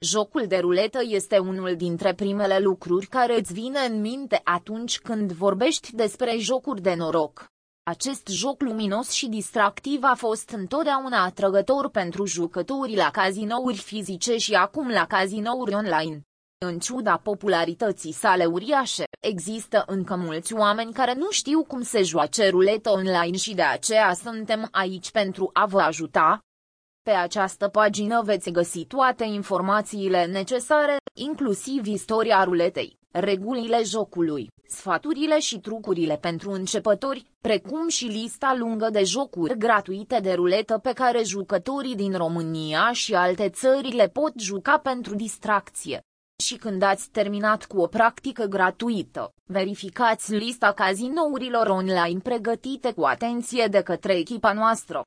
Jocul de ruletă este unul dintre primele lucruri care îți vine în minte atunci când vorbești despre jocuri de noroc. Acest joc luminos și distractiv a fost întotdeauna atrăgător pentru jucătorii la cazinouri fizice și acum la cazinouri online. În ciuda popularității sale uriașe, există încă mulți oameni care nu știu cum se joace ruletă online și de aceea suntem aici pentru a vă ajuta. Pe această pagină veți găsi toate informațiile necesare, inclusiv istoria ruletei, regulile jocului, sfaturile și trucurile pentru începători, precum și lista lungă de jocuri gratuite de ruletă pe care jucătorii din România și alte țări le pot juca pentru distracție. Și când ați terminat cu o practică gratuită, verificați lista cazinourilor online pregătite cu atenție de către echipa noastră.